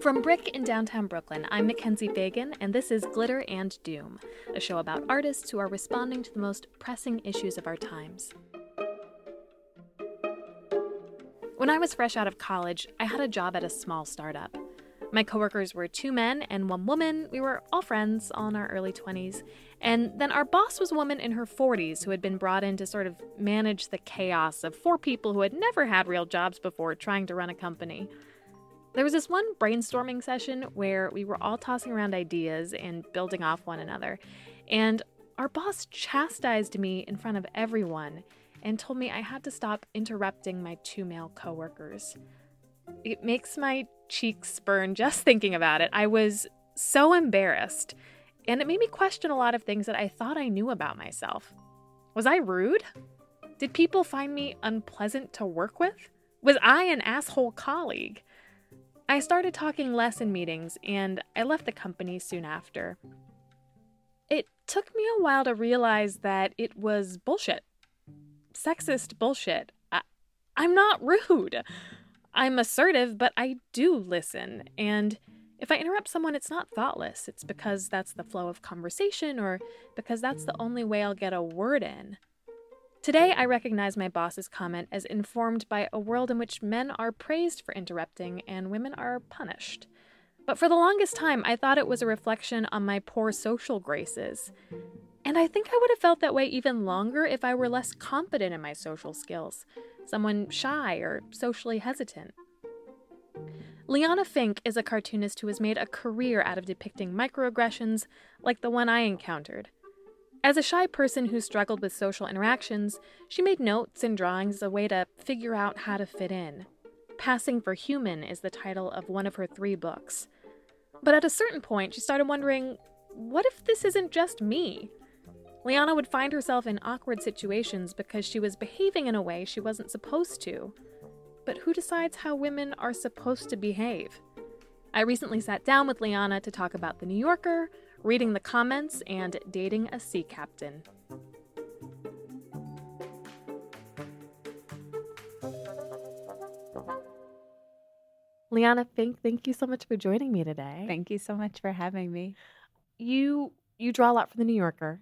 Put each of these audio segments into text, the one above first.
From Brick in downtown Brooklyn, I'm Mackenzie Fagan, and this is Glitter and Doom, a show about artists who are responding to the most pressing issues of our times. When I was fresh out of college, I had a job at a small startup. My coworkers were two men and one woman. We were all friends, all in our early 20s. And then our boss was a woman in her 40s who had been brought in to sort of manage the chaos of four people who had never had real jobs before trying to run a company. There was this one brainstorming session where we were all tossing around ideas and building off one another. And our boss chastised me in front of everyone and told me I had to stop interrupting my two male coworkers. It makes my cheeks burn just thinking about it. I was so embarrassed, and it made me question a lot of things that I thought I knew about myself. Was I rude? Did people find me unpleasant to work with? Was I an asshole colleague? I started talking less in meetings, and I left the company soon after. It took me a while to realize that it was bullshit. Sexist bullshit. I, I'm not rude. I'm assertive, but I do listen. And if I interrupt someone, it's not thoughtless. It's because that's the flow of conversation or because that's the only way I'll get a word in. Today, I recognize my boss's comment as informed by a world in which men are praised for interrupting and women are punished. But for the longest time, I thought it was a reflection on my poor social graces. And I think I would have felt that way even longer if I were less confident in my social skills, someone shy or socially hesitant. Liana Finck is a cartoonist who has made a career out of depicting microaggressions like the one I encountered. As a shy person who struggled with social interactions, she made notes and drawings as a way to figure out how to fit in. Passing for Human is the title of one of her three books. But at a certain point, she started wondering what if this isn't just me? Liana would find herself in awkward situations because she was behaving in a way she wasn't supposed to. But who decides how women are supposed to behave? I recently sat down with Liana to talk about The New Yorker, reading the comments, and dating a sea captain. Liana Finck, thank you so much for joining me today. Thank you so much for having me. You you draw a lot for the New Yorker,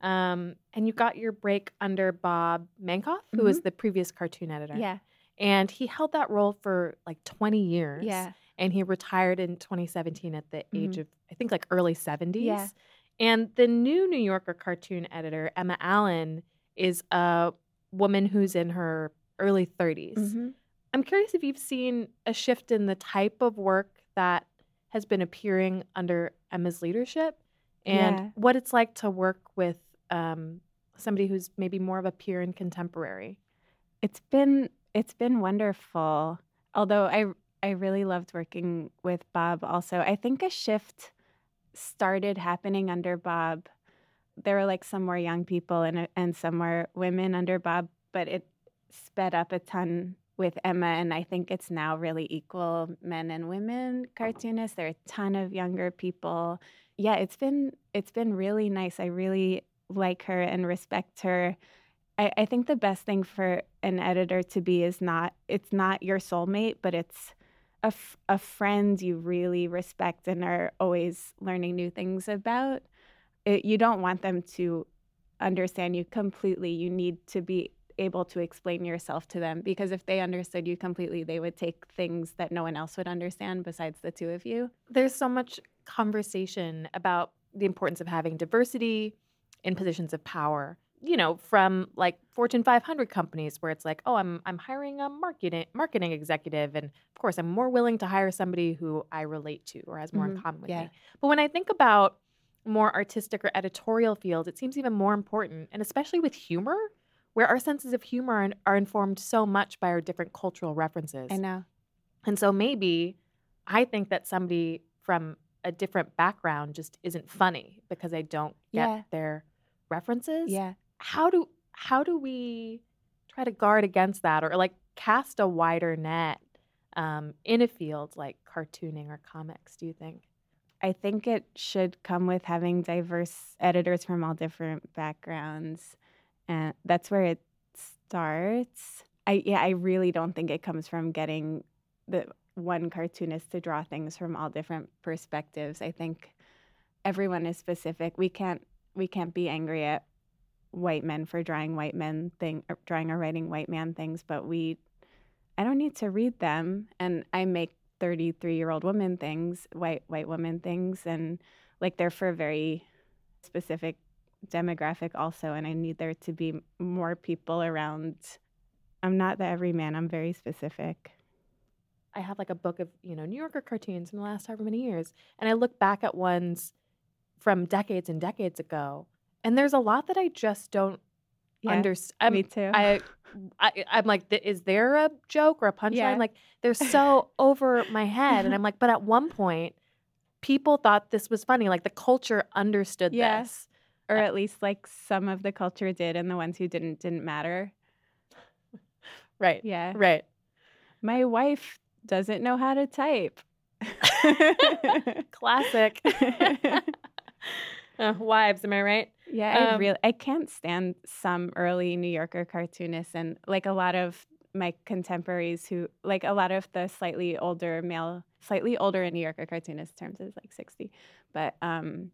um, and you got your break under Bob Mankoff, who was the previous cartoon editor. Yeah. and he held that role for like twenty years. Yeah. And he retired in 2017 at the age of I think like early 70s. Yeah. And the new New Yorker cartoon editor, Emma Allen, is a woman who's in her early 30s. Mhm. I'm curious if you've seen a shift in the type of work that has been appearing under Emma's leadership and Yeah. what it's like to work with um, somebody who's maybe more of a peer and contemporary. It's been it's been wonderful. Although I I really loved working with Bob also. I think a shift started happening under Bob. There were like some more young people and uh, and some more women under Bob, but it sped up a ton with Emma and I think it's now really equal men and women cartoonists. There are a ton of younger people. Yeah, it's been it's been really nice. I really like her and respect her. I, I think the best thing for an editor to be is not it's not your soulmate, but it's a, f- a friend you really respect and are always learning new things about. It, you don't want them to understand you completely. You need to be able to explain yourself to them because if they understood you completely, they would take things that no one else would understand besides the two of you. There's so much conversation about the importance of having diversity in positions of power. You know, from like Fortune 500 companies where it's like, oh, I'm I'm hiring a marketing marketing executive, and of course, I'm more willing to hire somebody who I relate to or has more in Mhm, common with yeah. me. But when I think about more artistic or editorial fields, it seems even more important, and especially with humor, where our senses of humor are, are informed so much by our different cultural references. I know. And so maybe I think that somebody from a different background just isn't funny because I don't get Yeah. their references. Yeah. How do how do we try to guard against that or like cast a wider net um, in a field like cartooning or comics, do you think? I think it should come with having diverse editors from all different backgrounds. And that's where it starts. I yeah, I really don't think it comes from getting the one cartoonist to draw things from all different perspectives. I think everyone is specific. We can't we can't be angry at white men for drawing white men thing or drawing or writing white man things, but we I don't need to read them and I make 33 year old woman things, white white woman things and like they're for a very specific demographic also and I need there to be more people around. I'm not the everyman, I'm very specific. I have like a book of, you know, New Yorker cartoons from the last however many years. And I look back at ones from decades and decades ago. And there's a lot that I just don't Yeah, understand. me too. I, I, I'm like, is there a joke or a punchline? Yeah. Like, they're so over my head. And I'm like, but at one point, people thought this was funny. Like, the culture understood Yeah. this. or at least like some of the culture did and the ones who didn't didn't matter. Right. Yeah. Right. My wife doesn't know how to type. Classic. Uh, wives, am I right? Yeah, I Um, really I can't stand some early New Yorker cartoonists and like a lot of my contemporaries who like a lot of the slightly older male slightly older in New Yorker cartoonist terms is like 60. But um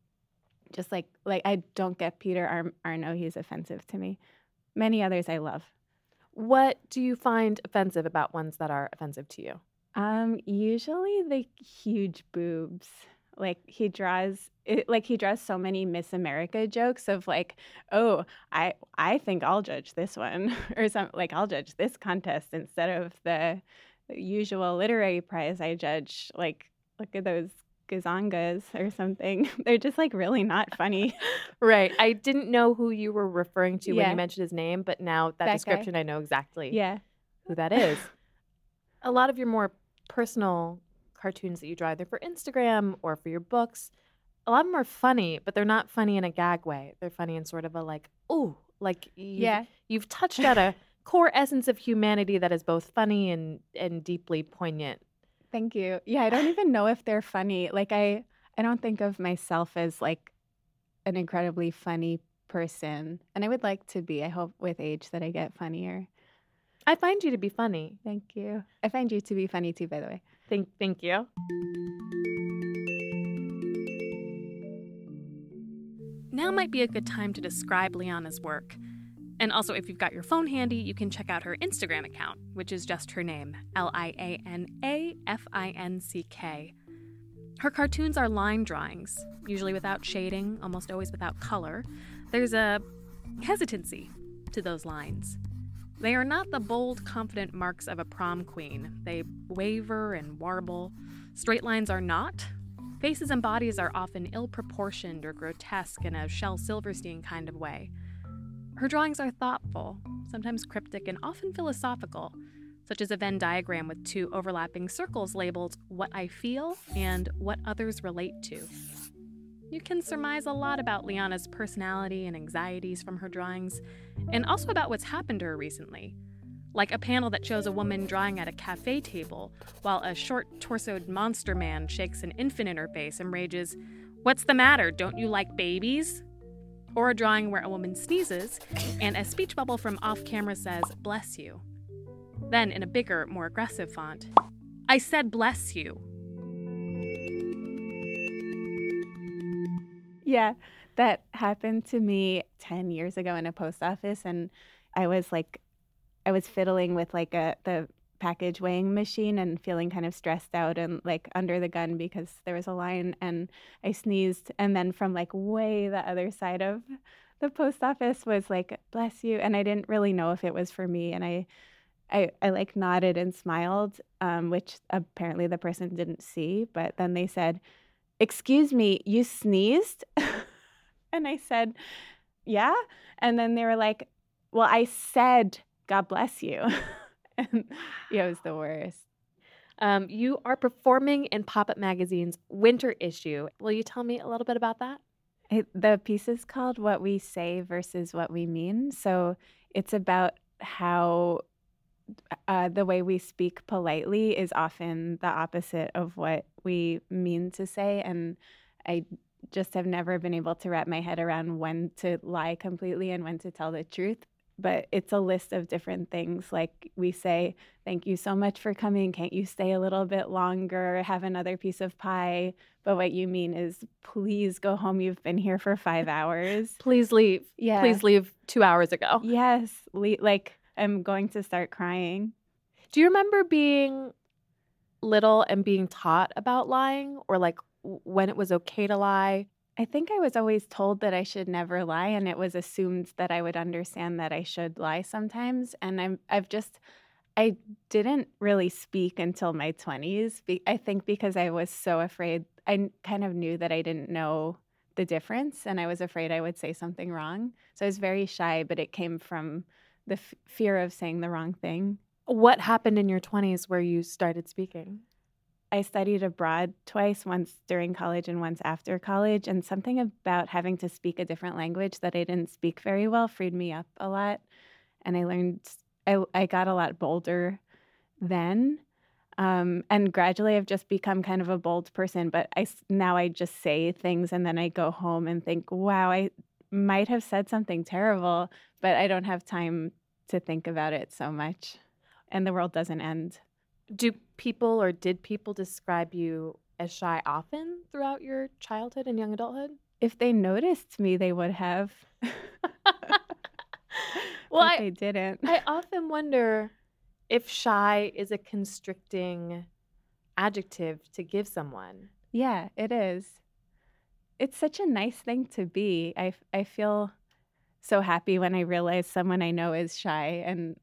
just like like I don't get Peter Ar- Arno, he's offensive to me. Many others I love. What do you find offensive about ones that are offensive to you? Um, usually the huge boobs. Like he draws it, like he draws so many Miss America jokes of like, oh, I I think I'll judge this one or some like I'll judge this contest instead of the usual literary prize I judge. Like look at those gazongas or something. They're just like really not funny. Right. I didn't know who you were referring to when you mentioned his name, but now that, That guy. description, I know exactly yeah. who that is. a lot of your more personal cartoons that you draw, either for Instagram or for your books, a lot of them are funny, but they're not funny in a gag way. They're funny in sort of a like, oh, like you've, Yeah. you've touched at a core essence of humanity that is both funny and and deeply poignant. Thank you. Yeah, I don't even know if they're funny. Like I I don't think of myself as like an incredibly funny person. And I would like to be. I hope with age that I get funnier. I find you to be funny. Thank you. I find you to be funny too, by the way. Thank thank you. Now might be a good time to describe Liana's work. And also, if you've got your phone handy, you can check out her Instagram account, which is just her name L I A N A F I N C K. Her cartoons are line drawings, usually without shading, almost always without color. There's a hesitancy to those lines. They are not the bold, confident marks of a prom queen. They waver and warble. Straight lines are not. Faces and bodies are often ill proportioned or grotesque in a Shel Silverstein kind of way. Her drawings are thoughtful, sometimes cryptic, and often philosophical, such as a Venn diagram with two overlapping circles labeled What I Feel and What Others Relate to. You can surmise a lot about Liana's personality and anxieties from her drawings, and also about what's happened to her recently. Like a panel that shows a woman drawing at a cafe table while a short torsoed monster man shakes an infant in her face and rages, What's the matter? Don't you like babies? Or a drawing where a woman sneezes and a speech bubble from off camera says, Bless you. Then, in a bigger, more aggressive font, I said, Bless you. Yeah, that happened to me 10 years ago in a post office and I was like I was fiddling with like a the package weighing machine and feeling kind of stressed out and like under the gun because there was a line and I sneezed and then from like way the other side of the post office was like bless you and I didn't really know if it was for me and I I, I like nodded and smiled, um, which apparently the person didn't see. But then they said, Excuse me, you sneezed? and I said, Yeah. And then they were like, Well, I said, God bless you. and yeah, it was the worst. Um, you are performing in Pop Up Magazine's winter issue. Will you tell me a little bit about that? It, the piece is called What We Say versus What We Mean. So it's about how uh, the way we speak politely is often the opposite of what we mean to say. And I just have never been able to wrap my head around when to lie completely and when to tell the truth. but it's a list of different things. Like we say, Thank you so much for coming. Can't you stay a little bit longer? Have another piece of pie. But what you mean is, please go home. You've been here for five hours. Please leave. Yeah. Please leave two hours ago. Yes. Le- like, I'm going to start crying. Do you remember being little and being taught about lying or like when it was okay to lie? I think I was always told that I should never lie, and it was assumed that I would understand that I should lie sometimes. And I'm, I've just, I didn't really speak until my 20s. I think because I was so afraid. I kind of knew that I didn't know the difference, and I was afraid I would say something wrong. So I was very shy, but it came from the f- fear of saying the wrong thing. What happened in your 20s where you started speaking? I studied abroad twice, once during college and once after college. And something about having to speak a different language that I didn't speak very well freed me up a lot. And I learned, I, I got a lot bolder then. Um, and gradually, I've just become kind of a bold person. But I now I just say things, and then I go home and think, "Wow, I might have said something terrible," but I don't have time to think about it so much, and the world doesn't end do people or did people describe you as shy often throughout your childhood and young adulthood? If they noticed me, they would have. well, I, they didn't. I often wonder if shy is a constricting adjective to give someone. Yeah, it is. It's such a nice thing to be. I, I feel so happy when I realize someone I know is shy. And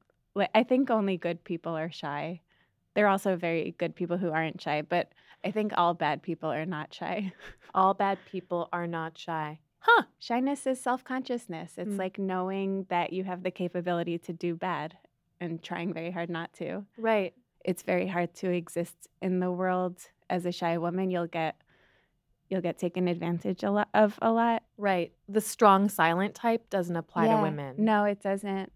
I think only good people are shy. There are also very good people who aren't shy, but I think all bad people are not shy. all bad people are not shy. Huh. Shyness is self consciousness. It's mm. like knowing that you have the capability to do bad and trying very hard not to. Right. It's very hard to exist in the world as a shy woman. You'll get you'll get taken advantage a lot of a lot. Right. The strong silent type doesn't apply yeah. to women. No, it doesn't.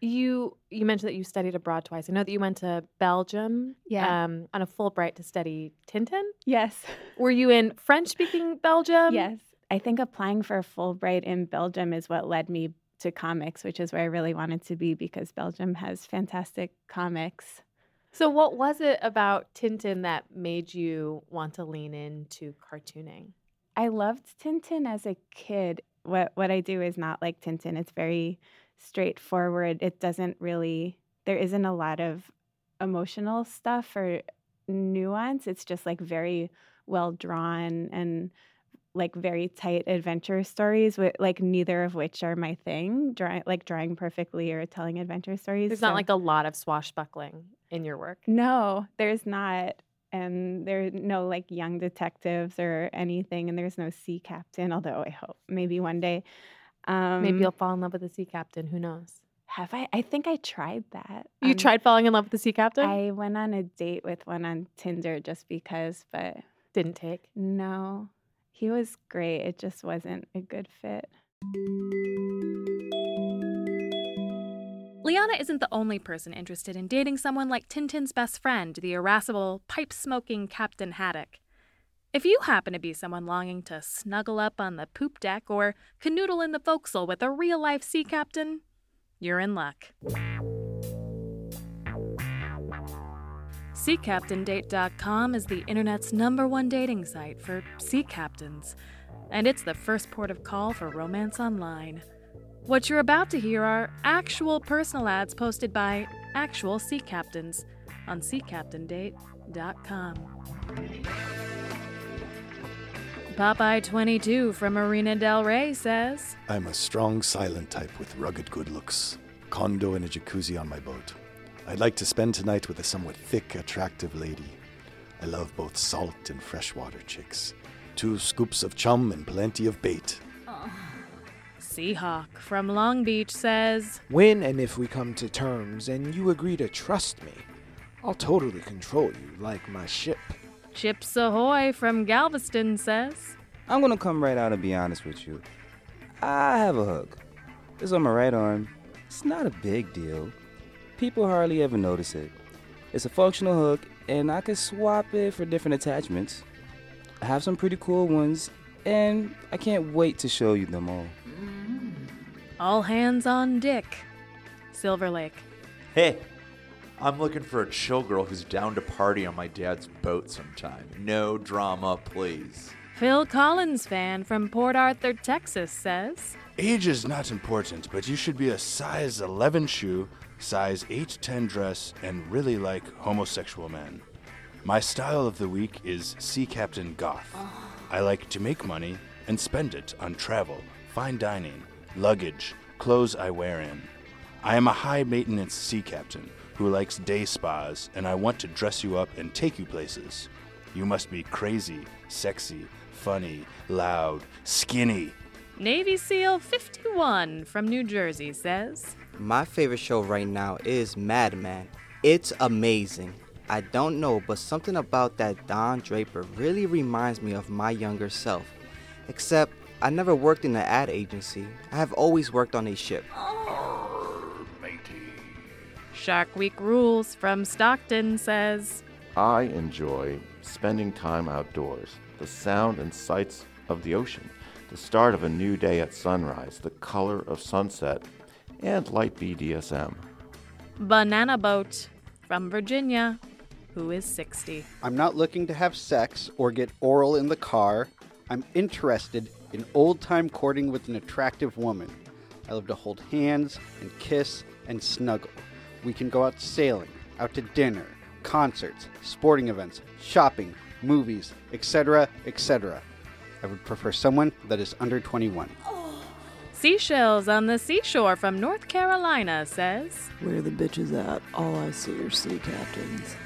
You you mentioned that you studied abroad twice. I know that you went to Belgium yeah. um, on a Fulbright to study Tintin. Yes. Were you in French speaking Belgium? Yes. I think applying for a Fulbright in Belgium is what led me to comics, which is where I really wanted to be because Belgium has fantastic comics. So, what was it about Tintin that made you want to lean into cartooning? I loved Tintin as a kid. What what I do is not like Tintin. It's very straightforward. It doesn't really, there isn't a lot of emotional stuff or nuance. It's just like very well drawn and like very tight adventure stories with like neither of which are my thing drawing like drawing perfectly or telling adventure stories there's so. not like a lot of swashbuckling in your work no there's not and there's no like young detectives or anything and there's no sea captain although i hope maybe one day um, Maybe you'll fall in love with a sea captain. Who knows? Have I? I think I tried that. You um, tried falling in love with the sea captain? I went on a date with one on Tinder just because, but didn't take. No, he was great. It just wasn't a good fit. Liana isn't the only person interested in dating someone like Tintin's best friend, the irascible, pipe smoking Captain Haddock. If you happen to be someone longing to snuggle up on the poop deck or canoodle in the forecastle with a real life sea captain, you're in luck. SeaCaptainDate.com is the internet's number one dating site for sea captains, and it's the first port of call for romance online. What you're about to hear are actual personal ads posted by actual sea captains on SeaCaptainDate.com. Popeye22 from Marina Del Rey says I'm a strong, silent type with rugged good looks. Condo and a jacuzzi on my boat. I'd like to spend tonight with a somewhat thick, attractive lady. I love both salt and freshwater chicks. Two scoops of chum and plenty of bait. Seahawk from Long Beach says When and if we come to terms and you agree to trust me, I'll totally control you like my ship. Chips Ahoy from Galveston says, I'm gonna come right out and be honest with you. I have a hook. It's on my right arm. It's not a big deal. People hardly ever notice it. It's a functional hook, and I can swap it for different attachments. I have some pretty cool ones, and I can't wait to show you them all. All hands on Dick Silver Lake. Hey, I'm looking for a chill girl who's down to party on my dad's boat sometime. No drama, please. Phil Collins fan from Port Arthur, Texas says. Age is not important, but you should be a size 11 shoe, size 8 10 dress, and really like homosexual men. My style of the week is Sea Captain Goth. I like to make money and spend it on travel, fine dining, luggage, clothes I wear in. I am a high maintenance sea captain who likes day spas, and I want to dress you up and take you places. You must be crazy, sexy, funny, loud, skinny. Navy SEAL 51 from New Jersey says. My favorite show right now is Mad Men. It's amazing. I don't know, but something about that Don Draper really reminds me of my younger self. Except I never worked in an ad agency. I have always worked on a ship. Shark Week Rules from Stockton says. I enjoy spending time outdoors, the sound and sights of the ocean, the start of a new day at sunrise, the color of sunset, and light BDSM. Banana Boat from Virginia, who is 60. I'm not looking to have sex or get oral in the car. I'm interested in old time courting with an attractive woman. I love to hold hands and kiss and snuggle. We can go out sailing, out to dinner, concerts, sporting events, shopping, movies, etc., etc. I would prefer someone that is under 21. Seashells on the Seashore from North Carolina says. Where the bitches at? All I see are sea captains.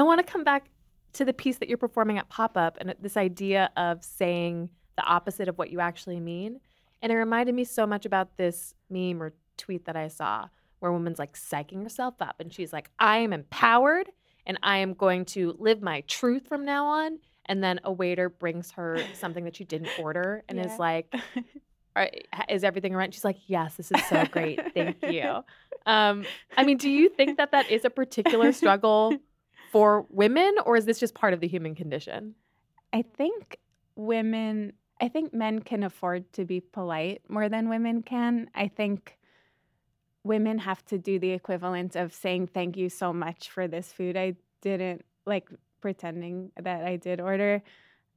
I want to come back to the piece that you're performing at Pop Up and this idea of saying the opposite of what you actually mean. And it reminded me so much about this meme or tweet that I saw where a woman's like psyching herself up and she's like, I am empowered and I am going to live my truth from now on. And then a waiter brings her something that she didn't order and Yeah. is like, is everything right? She's like, yes, this is so great. Thank you. Um, I mean, do you think that that is a particular struggle for women or is this just part of the human condition? I think women, I think men can afford to be polite more than women can. I think women have to do the equivalent of saying thank you so much for this food. I didn't like pretending that I did order.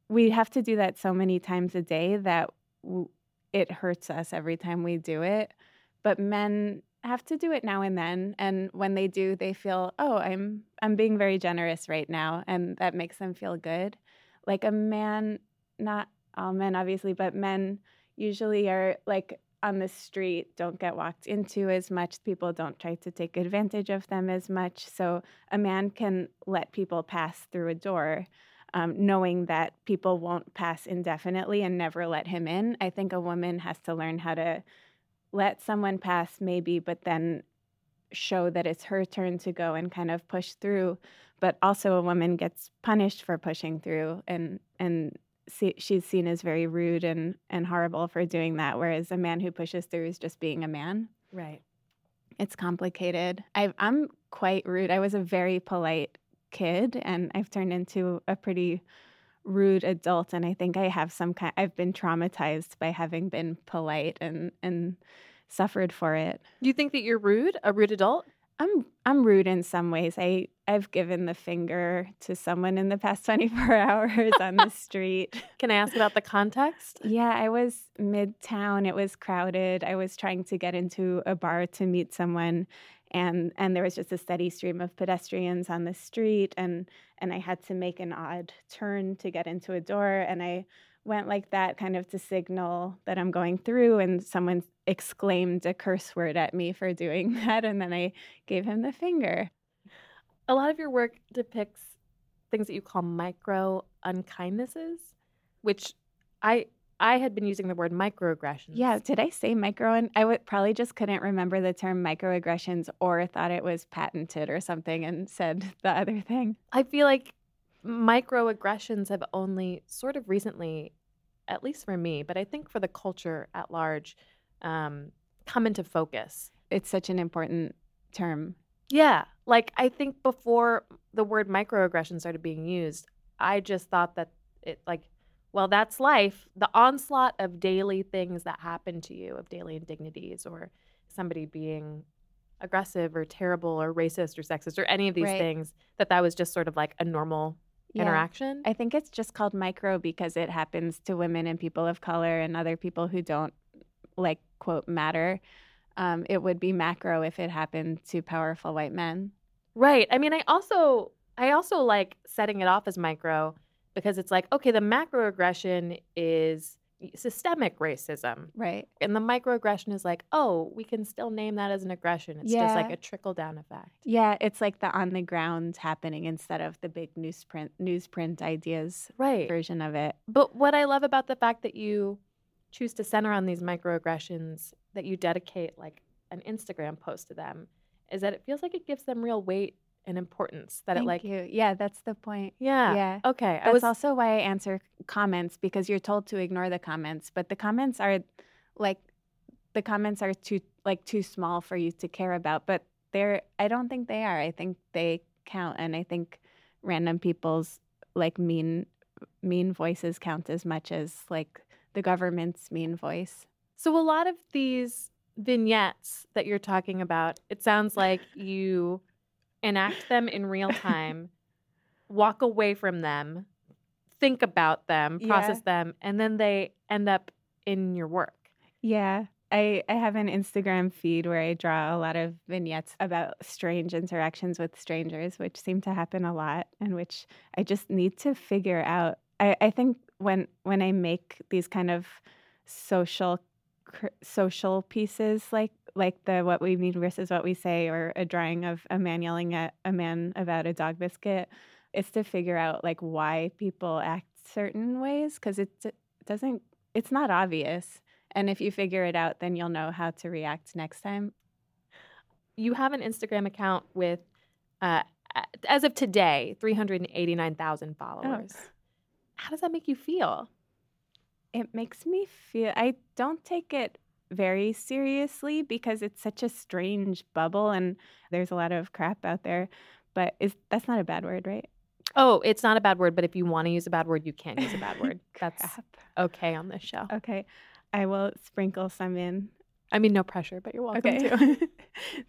We have to do that so many times a day that w- it hurts us every time we do it. But men have to do it now and then and when they do they feel oh i'm i'm being very generous right now and that makes them feel good. Like a man not all men obviously but men usually are like on the street don't get walked into as much people don't try to take advantage of them as much so a man can let people pass through a door um, knowing that people won't pass indefinitely and never let him in. I think a woman has to learn how to let someone pass maybe but then show that it's her turn to go and kind of push through but also a woman gets punished for pushing through and and see, she's seen as very rude and and horrible for doing that whereas a man who pushes through is just being a man. Right. it's complicated. I, i'm quite rude. I was a very polite kid and i've turned into a pretty rude adult and i think i have some kind i've been traumatized by having been polite and and suffered for it Do you think that you're rude, a rude adult? I'm I'm rude in some ways. I I've given the finger to someone in the past 24 hours on the street. Can I ask about the context? Yeah, I was midtown. It was crowded. I was trying to get into a bar to meet someone and and there was just a steady stream of pedestrians on the street and and I had to make an odd turn to get into a door and I went like that kind of to signal that I'm going through and someone exclaimed a curse word at me for doing that and then I gave him the finger. A lot of your work depicts things that you call micro unkindnesses, which I I had been using the word microaggressions. Yeah, did I say micro and I would probably just couldn't remember the term microaggressions or thought it was patented or something and said the other thing. I feel like microaggressions have only sort of recently, at least for me, but I think for the culture at large, um, come into focus. It's such an important term. Yeah. Like I think before the word microaggression started being used, I just thought that it like well, that's life. The onslaught of daily things that happen to you, of daily indignities, or somebody being aggressive or terrible or racist or sexist or any of these Right. things, that that was just sort of like a normal Yeah. interaction. I think it's just called micro because it happens to women and people of color and other people who don't like quote matter. Um, it would be macro if it happened to powerful white men. Right. I mean, I also I also like setting it off as micro because it's like, okay, the macroaggression is systemic racism. Right. And the microaggression is like, oh, we can still name that as an aggression. It's just like a trickle down effect. Yeah, it's like the on the ground happening instead of the big newsprint newsprint ideas Right. version of it. But what I love about the fact that you choose to center on these microaggressions, that you dedicate like an Instagram post to them, is that it feels like it gives them real weight and importance. That Thank it like, you. Yeah, that's the point. yeah, Yeah. okay. I That's was also why I answer comments because you're told to ignore the comments, but the comments are like the comments are too like too small for you to care about, but they're I don't think they are. I think they count and I think random people's like mean mean voices count as much as like the government's mean voice. So a lot of these vignettes that you're talking about, it sounds like you enact them in real time, walk away from them, think about them, process them, and then they end up in your work. Yeah. I, I have an Instagram feed where I draw a lot of vignettes about strange interactions with strangers, which seem to happen a lot and which I just need to figure out. I, I think when when I make these kind of social cr- social pieces like like the what we mean versus what we say or a drawing of a man yelling at a man about a dog biscuit it's to figure out like why people act certain ways because it, doesn't it's not obvious and if you figure it out then you'll know how to react next time You have an Instagram account with, uh, as of today, 389,000 followers. How does that make you feel? it makes me feel I don't take it very seriously because it's such a strange bubble and there's a lot of crap out there. But is that's not a bad word, right? Oh, it's not a bad word, but if you want to use a bad word, you can use a bad word. That's Crap. okay on this show. Okay. I will sprinkle some in. I mean, no pressure, but you're welcome Okay. to.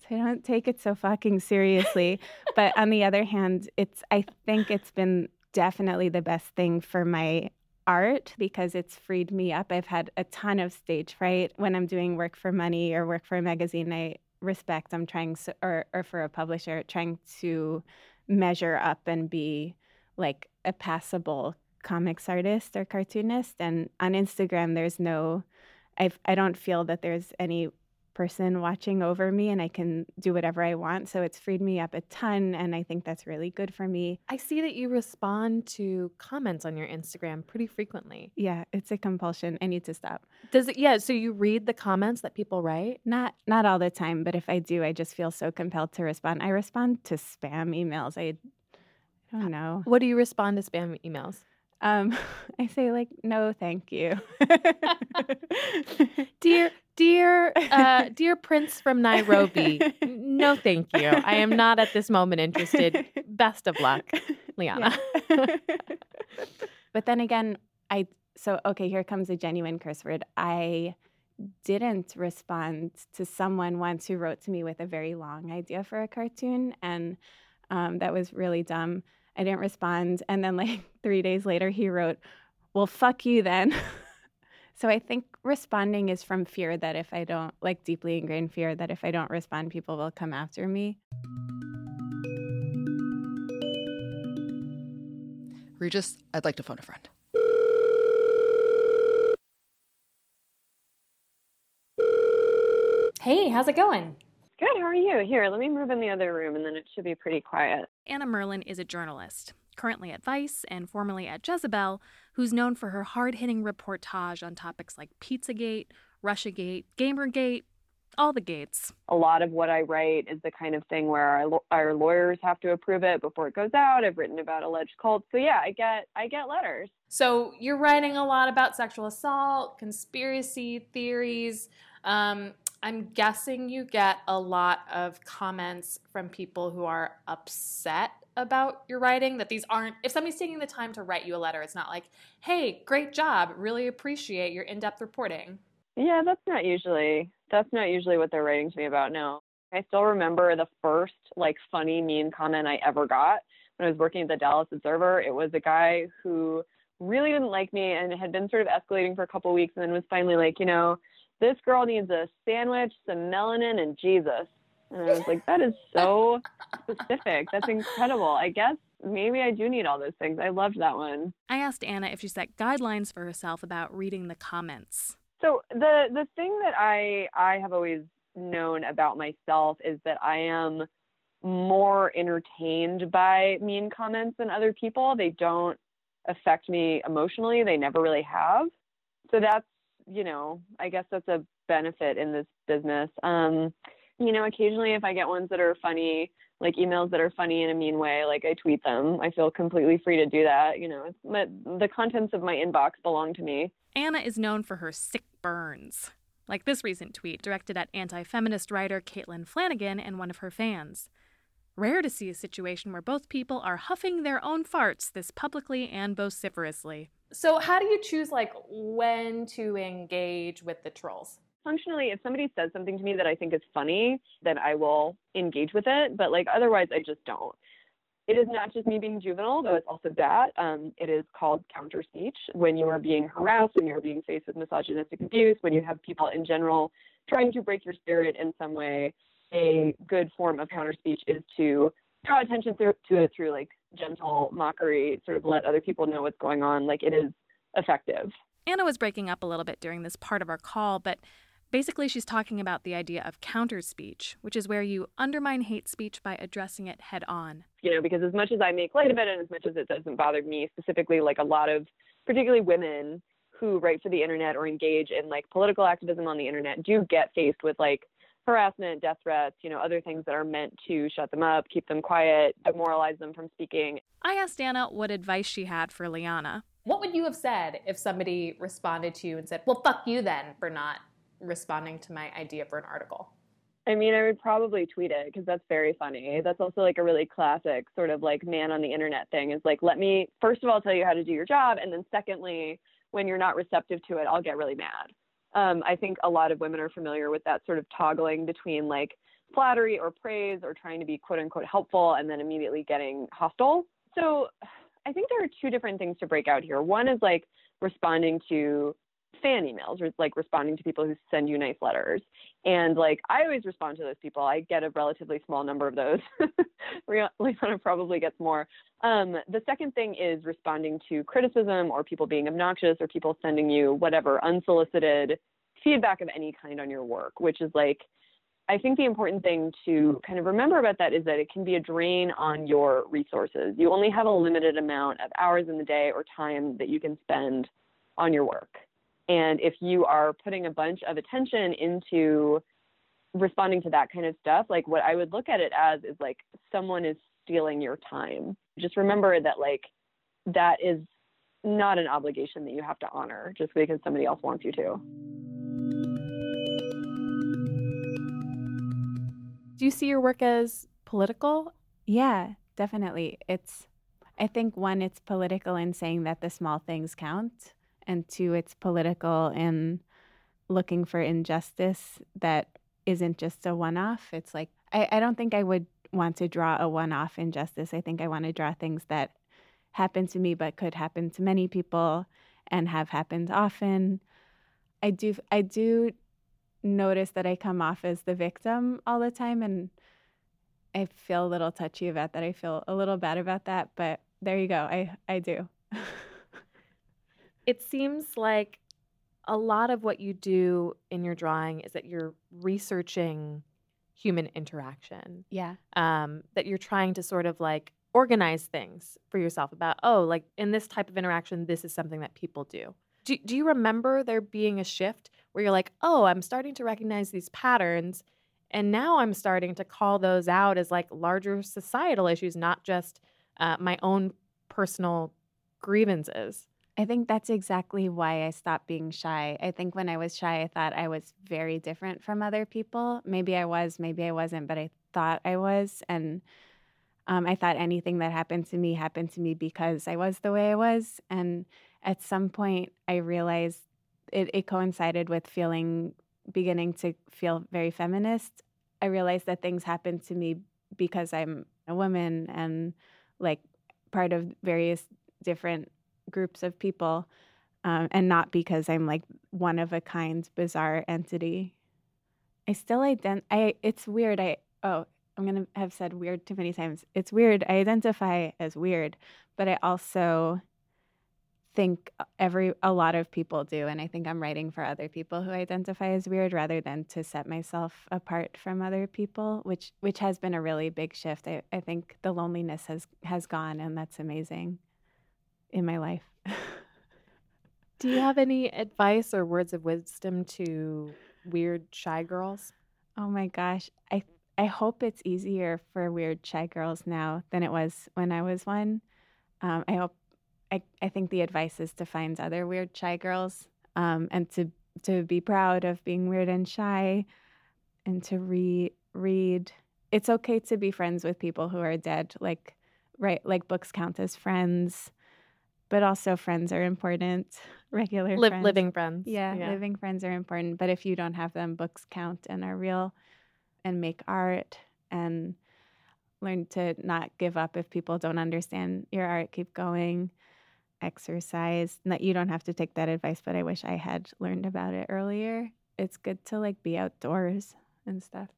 so I don't take it so fucking seriously. but on the other hand, it's I think it's been definitely the best thing for my art because it's freed me up. I've had a ton of stage fright when I'm doing work for money or work for a magazine I respect. I'm trying so, or or for a publisher trying to measure up and be like a passable comics artist or cartoonist and on Instagram there's no I've, I don't feel that there's any person watching over me and I can do whatever I want. So it's freed me up a ton. And I think that's really good for me. I see that you respond to comments on your Instagram pretty frequently. Yeah, it's a compulsion. I need to stop. Does it? Yeah. So you read the comments that people write. Not not all the time, but if I do, I just feel so compelled to respond. I respond to spam emails. I, I don't know. What do you respond to spam emails? Um, I say like, no, thank you. Dear, dear, uh, dear Prince from Nairobi. No, thank you. I am not at this moment interested. Best of luck, Liana. Yeah. but then again, I so okay, here comes a genuine curse word. I didn't respond to someone once who wrote to me with a very long idea for a cartoon, and um, that was really dumb. I didn't respond, and then like three days later, he wrote, "Well, fuck you then." So I think responding is from fear that if I don't, like deeply ingrained fear that if I don't respond, people will come after me. Regis, I'd like to phone a friend. Hey, how's it going? Good. How are you? Here, let me move in the other room, and then it should be pretty quiet. Anna Merlan is a journalist, currently at Vice and formerly at Jezebel, who's known for her hard hitting reportage on topics like Pizzagate, Russiagate, Gamergate, all the gates. A lot of what I write is the kind of thing where our, our lawyers have to approve it before it goes out. I've written about alleged cults, so yeah, I get I get letters. So you're writing a lot about sexual assault, conspiracy theories. Um, I'm guessing you get a lot of comments from people who are upset about your writing? That these aren't, if somebody's taking the time to write you a letter, it's not like, hey, great job, really appreciate your in depth reporting. Yeah, that's not usually that's not usually what they're writing to me about. No. I still remember the first like funny mean comment I ever got when I was working at the Dallas Observer. It was a guy who really didn't like me and had been sort of escalating for a couple of weeks and then was finally like, you know, this girl needs a sandwich, some melanin, and Jesus. And I was like, that is so specific. That's incredible. I guess maybe I do need all those things. I loved that one. I asked Anna if she set guidelines for herself about reading the comments. So the the thing that I I have always known about myself is that I am more entertained by mean comments than other people. They don't affect me emotionally. They never really have. So that's, you know, I guess that's a benefit in this business. Um, you know, occasionally if I get ones that are funny, like emails that are funny in a mean way, like I tweet them. I feel completely free to do that. You know, but the contents of my inbox belong to me. Anna is known for her sick burns, like this recent tweet directed at anti feminist writer Caitlin Flanagan and one of her fans. Rare to see a situation where both people are huffing their own farts this publicly and vociferously. So, how do you choose like when to engage with the trolls? Functionally, if somebody says something to me that I think is funny, then I will engage with it. But like otherwise, I just don't. It is not just me being juvenile, though it's also that. Um, it is called counter speech when you are being harassed, when you're being faced with misogynistic abuse, when you have people in general trying to break your spirit in some way. A good form of counter speech is to draw attention through, to it through like gentle mockery, sort of let other people know what's going on. Like it is effective. Anna was breaking up a little bit during this part of our call, but basically she's talking about the idea of counter speech, which is where you undermine hate speech by addressing it head on. You know, because as much as I make light of it and as much as it doesn't bother me specifically, like a lot of particularly women who write for the internet or engage in like political activism on the internet do get faced with like harassment, death threats, you know, other things that are meant to shut them up, keep them quiet, demoralize them from speaking. I asked Anna what advice she had for Liana. What would you have said if somebody responded to you and said, Well, fuck you then for not responding to my idea for an article? I mean, I would probably tweet it because that's very funny. That's also like a really classic sort of like man on the internet thing is like, let me first of all tell you how to do your job. And then secondly, when you're not receptive to it, I'll get really mad um, I think a lot of women are familiar with that sort of toggling between like flattery or praise or trying to be quote unquote helpful and then immediately getting hostile. So I think there are two different things to break out here. One is like responding to fan emails or like responding to people who send you nice letters. And like I always respond to those people. I get a relatively small number of those. Liana probably gets more. Um, the second thing is responding to criticism or people being obnoxious or people sending you whatever unsolicited feedback of any kind on your work, which is like I think the important thing to kind of remember about that is that it can be a drain on your resources. You only have a limited amount of hours in the day or time that you can spend on your work. And if you are putting a bunch of attention into responding to that kind of stuff, like what I would look at it as is like someone is stealing your time. Just remember that like that is not an obligation that you have to honor just because somebody else wants you to. Do you see your work as political? Yeah, definitely. It's I think one it's political in saying that the small things count and two, it's political in looking for injustice that isn't just a one off. It's like, I, I don't think I would want to draw a one off injustice. I think I want to draw things that happen to me but could happen to many people and have happened often. I do I do notice that I come off as the victim all the time and I feel a little touchy about that. I feel a little bad about that, but there you go. I I do. it seems like a lot of what you do in your drawing is that you're researching human interaction. Yeah. Um, that you're trying to sort of like organize things for yourself about, oh, like in this type of interaction, this is something that people do. Do, do you remember there being a shift where you're like, oh, I'm starting to recognize these patterns, and now I'm starting to call those out as like larger societal issues, not just uh, my own personal grievances? I think that's exactly why I stopped being shy. I think when I was shy, I thought I was very different from other people. Maybe I was, maybe I wasn't, but I thought I was. And Um, I thought anything that happened to me happened to me because I was the way I was. And at some point, I realized it, it coincided with feeling, beginning to feel very feminist. I realized that things happened to me because I'm a woman and like part of various different groups of people, um, and not because I'm like one of a kind, bizarre entity. I still ident. I. It's weird. I. Oh, I'm gonna have said weird too many times. It's weird. I identify as weird, but I also think every a lot of people do and i think i'm writing for other people who identify as weird rather than to set myself apart from other people which which has been a really big shift i, I think the loneliness has has gone and that's amazing in my life do you have any advice or words of wisdom to weird shy girls oh my gosh i i hope it's easier for weird shy girls now than it was when i was one um, i hope I, I think the advice is to find other weird shy girls um, and to to be proud of being weird and shy and to re- read. It's okay to be friends with people who are dead. Like right, like books count as friends, but also friends are important. Regular friends. living friends. Yeah, yeah, living friends are important. But if you don't have them, books count and are real and make art and learn to not give up if people don't understand your art. Keep going exercise. That you don't have to take that advice, but I wish I had learned about it earlier. It's good to like be outdoors and stuff.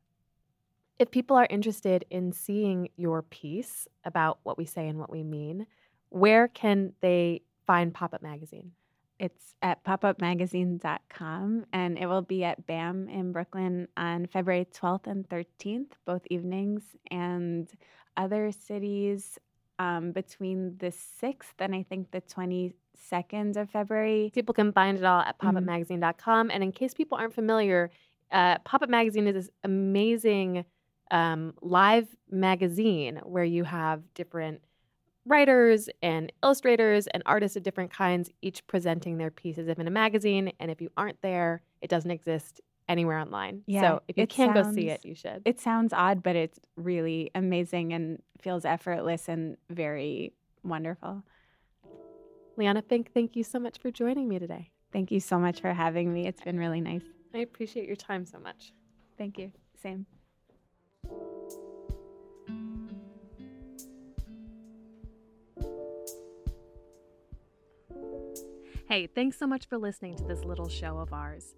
If people are interested in seeing your piece about what we say and what we mean, where can they find Pop Up Magazine? It's at popupmagazine.com and it will be at BAM in Brooklyn on February 12th and 13th, both evenings, and other cities um, between the 6th and I think the 22nd of February. People can find it all at popupmagazine.com. And in case people aren't familiar, uh, Pop Up Magazine is this amazing um, live magazine where you have different writers and illustrators and artists of different kinds, each presenting their pieces if in a magazine. And if you aren't there, it doesn't exist anywhere online. Yeah, so if you can sounds, go see it, you should. It sounds odd, but it's really amazing and feels effortless and very wonderful. Liana Finck, thank you so much for joining me today. Thank you so much for having me. It's been really nice. I appreciate your time so much. Thank you. Same. Hey, thanks so much for listening to this little show of ours.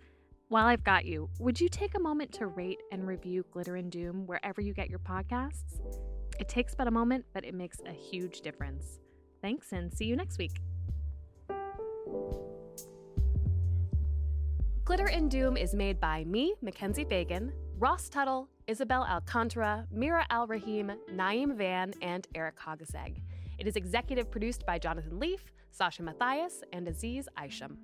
While I've got you, would you take a moment to rate and review Glitter and Doom wherever you get your podcasts? It takes but a moment, but it makes a huge difference. Thanks, and see you next week. Glitter and Doom is made by me, Mackenzie Fagan, Ross Tuttle, Isabel Alcantara, Mira Al Rahim, Naeem Van, and Eric Hogaseg. It is executive produced by Jonathan Leaf, Sasha Matthias, and Aziz Isham.